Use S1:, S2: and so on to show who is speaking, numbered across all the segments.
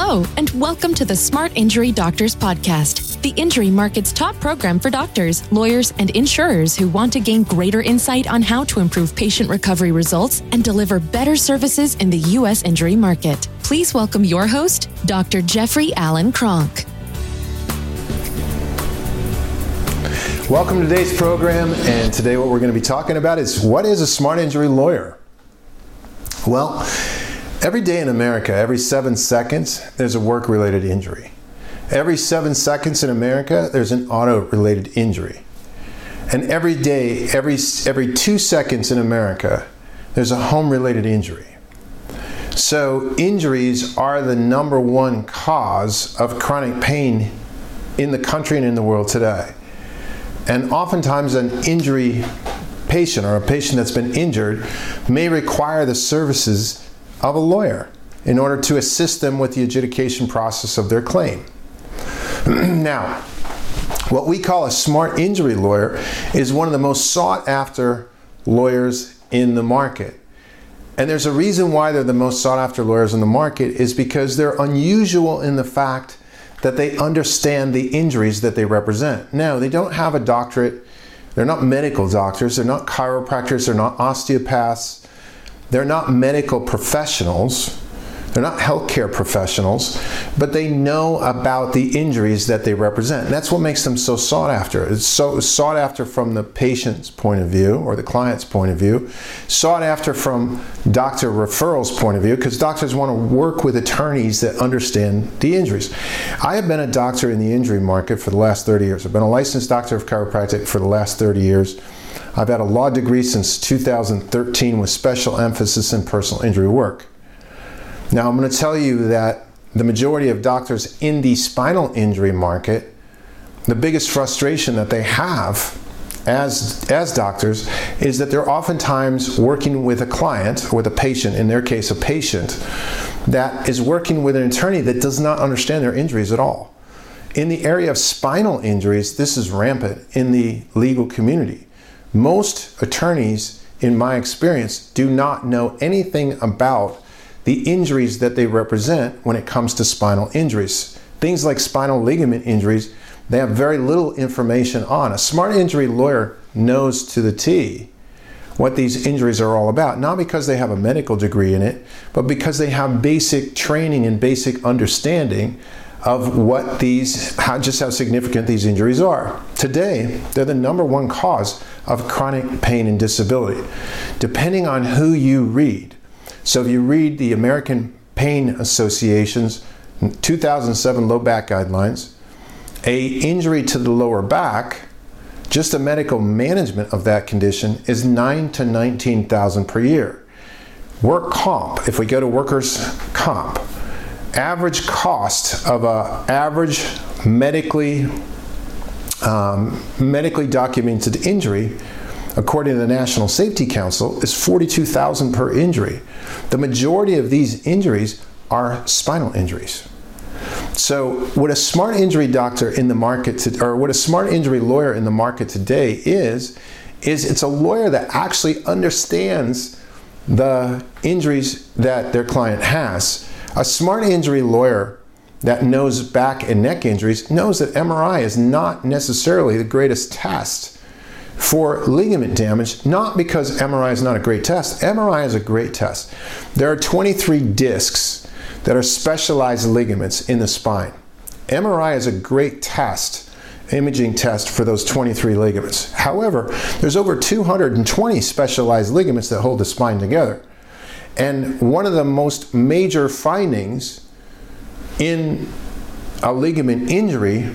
S1: Hello, and welcome to the Smart Injury Doctors Podcast, the injury market's top program for doctors, lawyers, and insurers who want to gain greater insight on how to improve patient recovery results and deliver better services in the U.S. injury market. Please welcome your host, Dr. Jeffrey Allen Kronk.
S2: Welcome to today's program, and today what we're going to be talking about is what is a smart injury lawyer? Well, Every day in America, every seven seconds, there's a work related injury. Every seven seconds in America, there's an auto related injury. And every day, every, every two seconds in America, there's a home related injury. So, injuries are the number one cause of chronic pain in the country and in the world today. And oftentimes, an injury patient or a patient that's been injured may require the services of a lawyer in order to assist them with the adjudication process of their claim. now, what we call a smart injury lawyer is one of the most sought after lawyers in the market. And there's a reason why they're the most sought after lawyers in the market is because they're unusual in the fact that they understand the injuries that they represent. Now, they don't have a doctorate, they're not medical doctors, they're not chiropractors, they're not osteopaths, they're not medical professionals, they're not healthcare professionals, but they know about the injuries that they represent. And that's what makes them so sought after. It's so sought after from the patient's point of view or the client's point of view, sought after from doctor referrals point of view, because doctors want to work with attorneys that understand the injuries. I have been a doctor in the injury market for the last 30 years. I've been a licensed doctor of chiropractic for the last 30 years. I've had a law degree since 2013 with special emphasis in personal injury work. Now, I'm going to tell you that the majority of doctors in the spinal injury market, the biggest frustration that they have as, as doctors is that they're oftentimes working with a client, with a patient, in their case, a patient, that is working with an attorney that does not understand their injuries at all. In the area of spinal injuries, this is rampant in the legal community. Most attorneys, in my experience, do not know anything about the injuries that they represent when it comes to spinal injuries. Things like spinal ligament injuries, they have very little information on. A smart injury lawyer knows to the T what these injuries are all about, not because they have a medical degree in it, but because they have basic training and basic understanding of what these, how, just how significant these injuries are. Today, they're the number one cause of chronic pain and disability, depending on who you read. So if you read the American Pain Association's 2007 low back guidelines, a injury to the lower back, just the medical management of that condition is 9 to 19,000 per year. Work comp, if we go to workers comp, average cost of a average medically um, medically documented injury according to the National Safety Council is 42,000 per injury. The majority of these injuries are spinal injuries. So, what a smart injury doctor in the market, to, or what a smart injury lawyer in the market today is, is it's a lawyer that actually understands the injuries that their client has a smart injury lawyer that knows back and neck injuries knows that MRI is not necessarily the greatest test for ligament damage, not because MRI is not a great test. MRI is a great test. There are 23 discs that are specialized ligaments in the spine. MRI is a great test, imaging test for those 23 ligaments. However, there's over 220 specialized ligaments that hold the spine together. And one of the most major findings in a ligament injury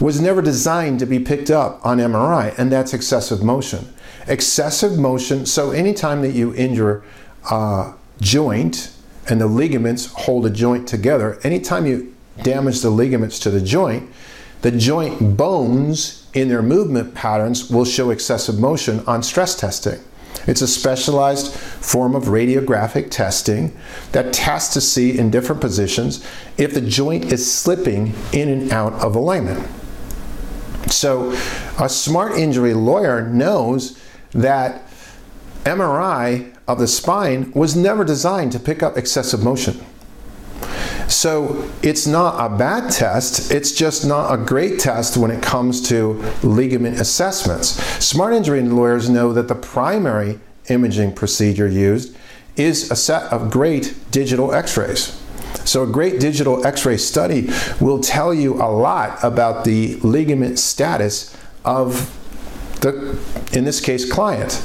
S2: was never designed to be picked up on MRI, and that's excessive motion. Excessive motion, so anytime that you injure a joint and the ligaments hold a joint together, anytime you damage the ligaments to the joint, the joint bones in their movement patterns will show excessive motion on stress testing. It's a specialized form of radiographic testing that tests to see in different positions if the joint is slipping in and out of alignment. So, a smart injury lawyer knows that MRI of the spine was never designed to pick up excessive motion. So it's not a bad test, it's just not a great test when it comes to ligament assessments. Smart injury lawyers know that the primary imaging procedure used is a set of great digital x rays. So, a great digital x ray study will tell you a lot about the ligament status of the, in this case, client.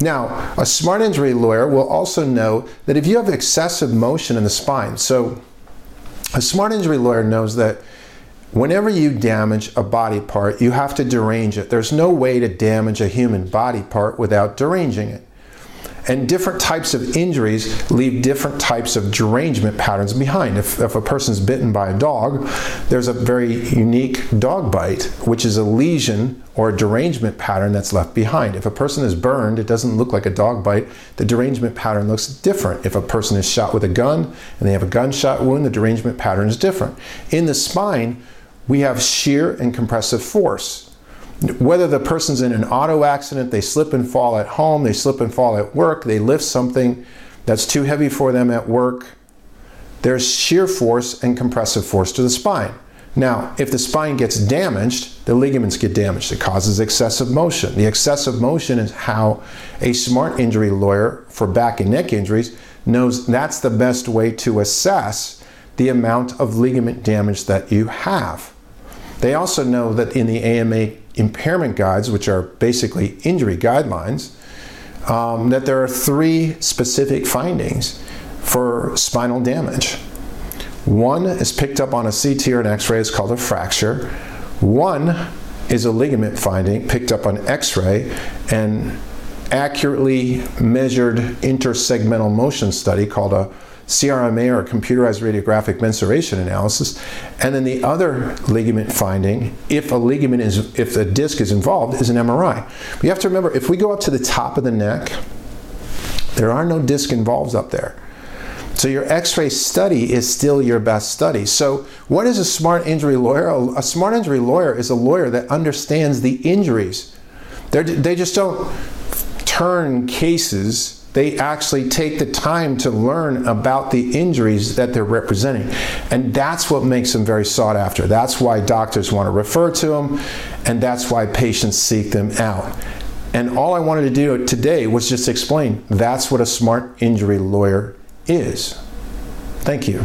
S2: Now, a smart injury lawyer will also know that if you have excessive motion in the spine, so a smart injury lawyer knows that whenever you damage a body part, you have to derange it. There's no way to damage a human body part without deranging it. And different types of injuries leave different types of derangement patterns behind. If, if a person's bitten by a dog, there's a very unique dog bite, which is a lesion or a derangement pattern that's left behind. If a person is burned, it doesn't look like a dog bite. The derangement pattern looks different. If a person is shot with a gun and they have a gunshot wound, the derangement pattern is different. In the spine, we have shear and compressive force whether the person's in an auto accident, they slip and fall at home, they slip and fall at work, they lift something that's too heavy for them at work, there's shear force and compressive force to the spine. Now, if the spine gets damaged, the ligaments get damaged. It causes excessive motion. The excessive motion is how a smart injury lawyer for back and neck injuries knows that's the best way to assess the amount of ligament damage that you have. They also know that in the AMA impairment guides, which are basically injury guidelines, um, that there are three specific findings for spinal damage. One is picked up on a CT or an X ray, it's called a fracture. One is a ligament finding picked up on X ray and accurately measured intersegmental motion study called a CRMA or computerized radiographic mensuration analysis. And then the other ligament finding, if a ligament is, if a disc is involved, is an MRI. You have to remember, if we go up to the top of the neck, there are no disc involved up there. So your x-ray study is still your best study. So what is a smart injury lawyer? A smart injury lawyer is a lawyer that understands the injuries. They're, they just don't turn cases they actually take the time to learn about the injuries that they're representing. And that's what makes them very sought after. That's why doctors want to refer to them, and that's why patients seek them out. And all I wanted to do today was just explain that's what a smart injury lawyer is. Thank you.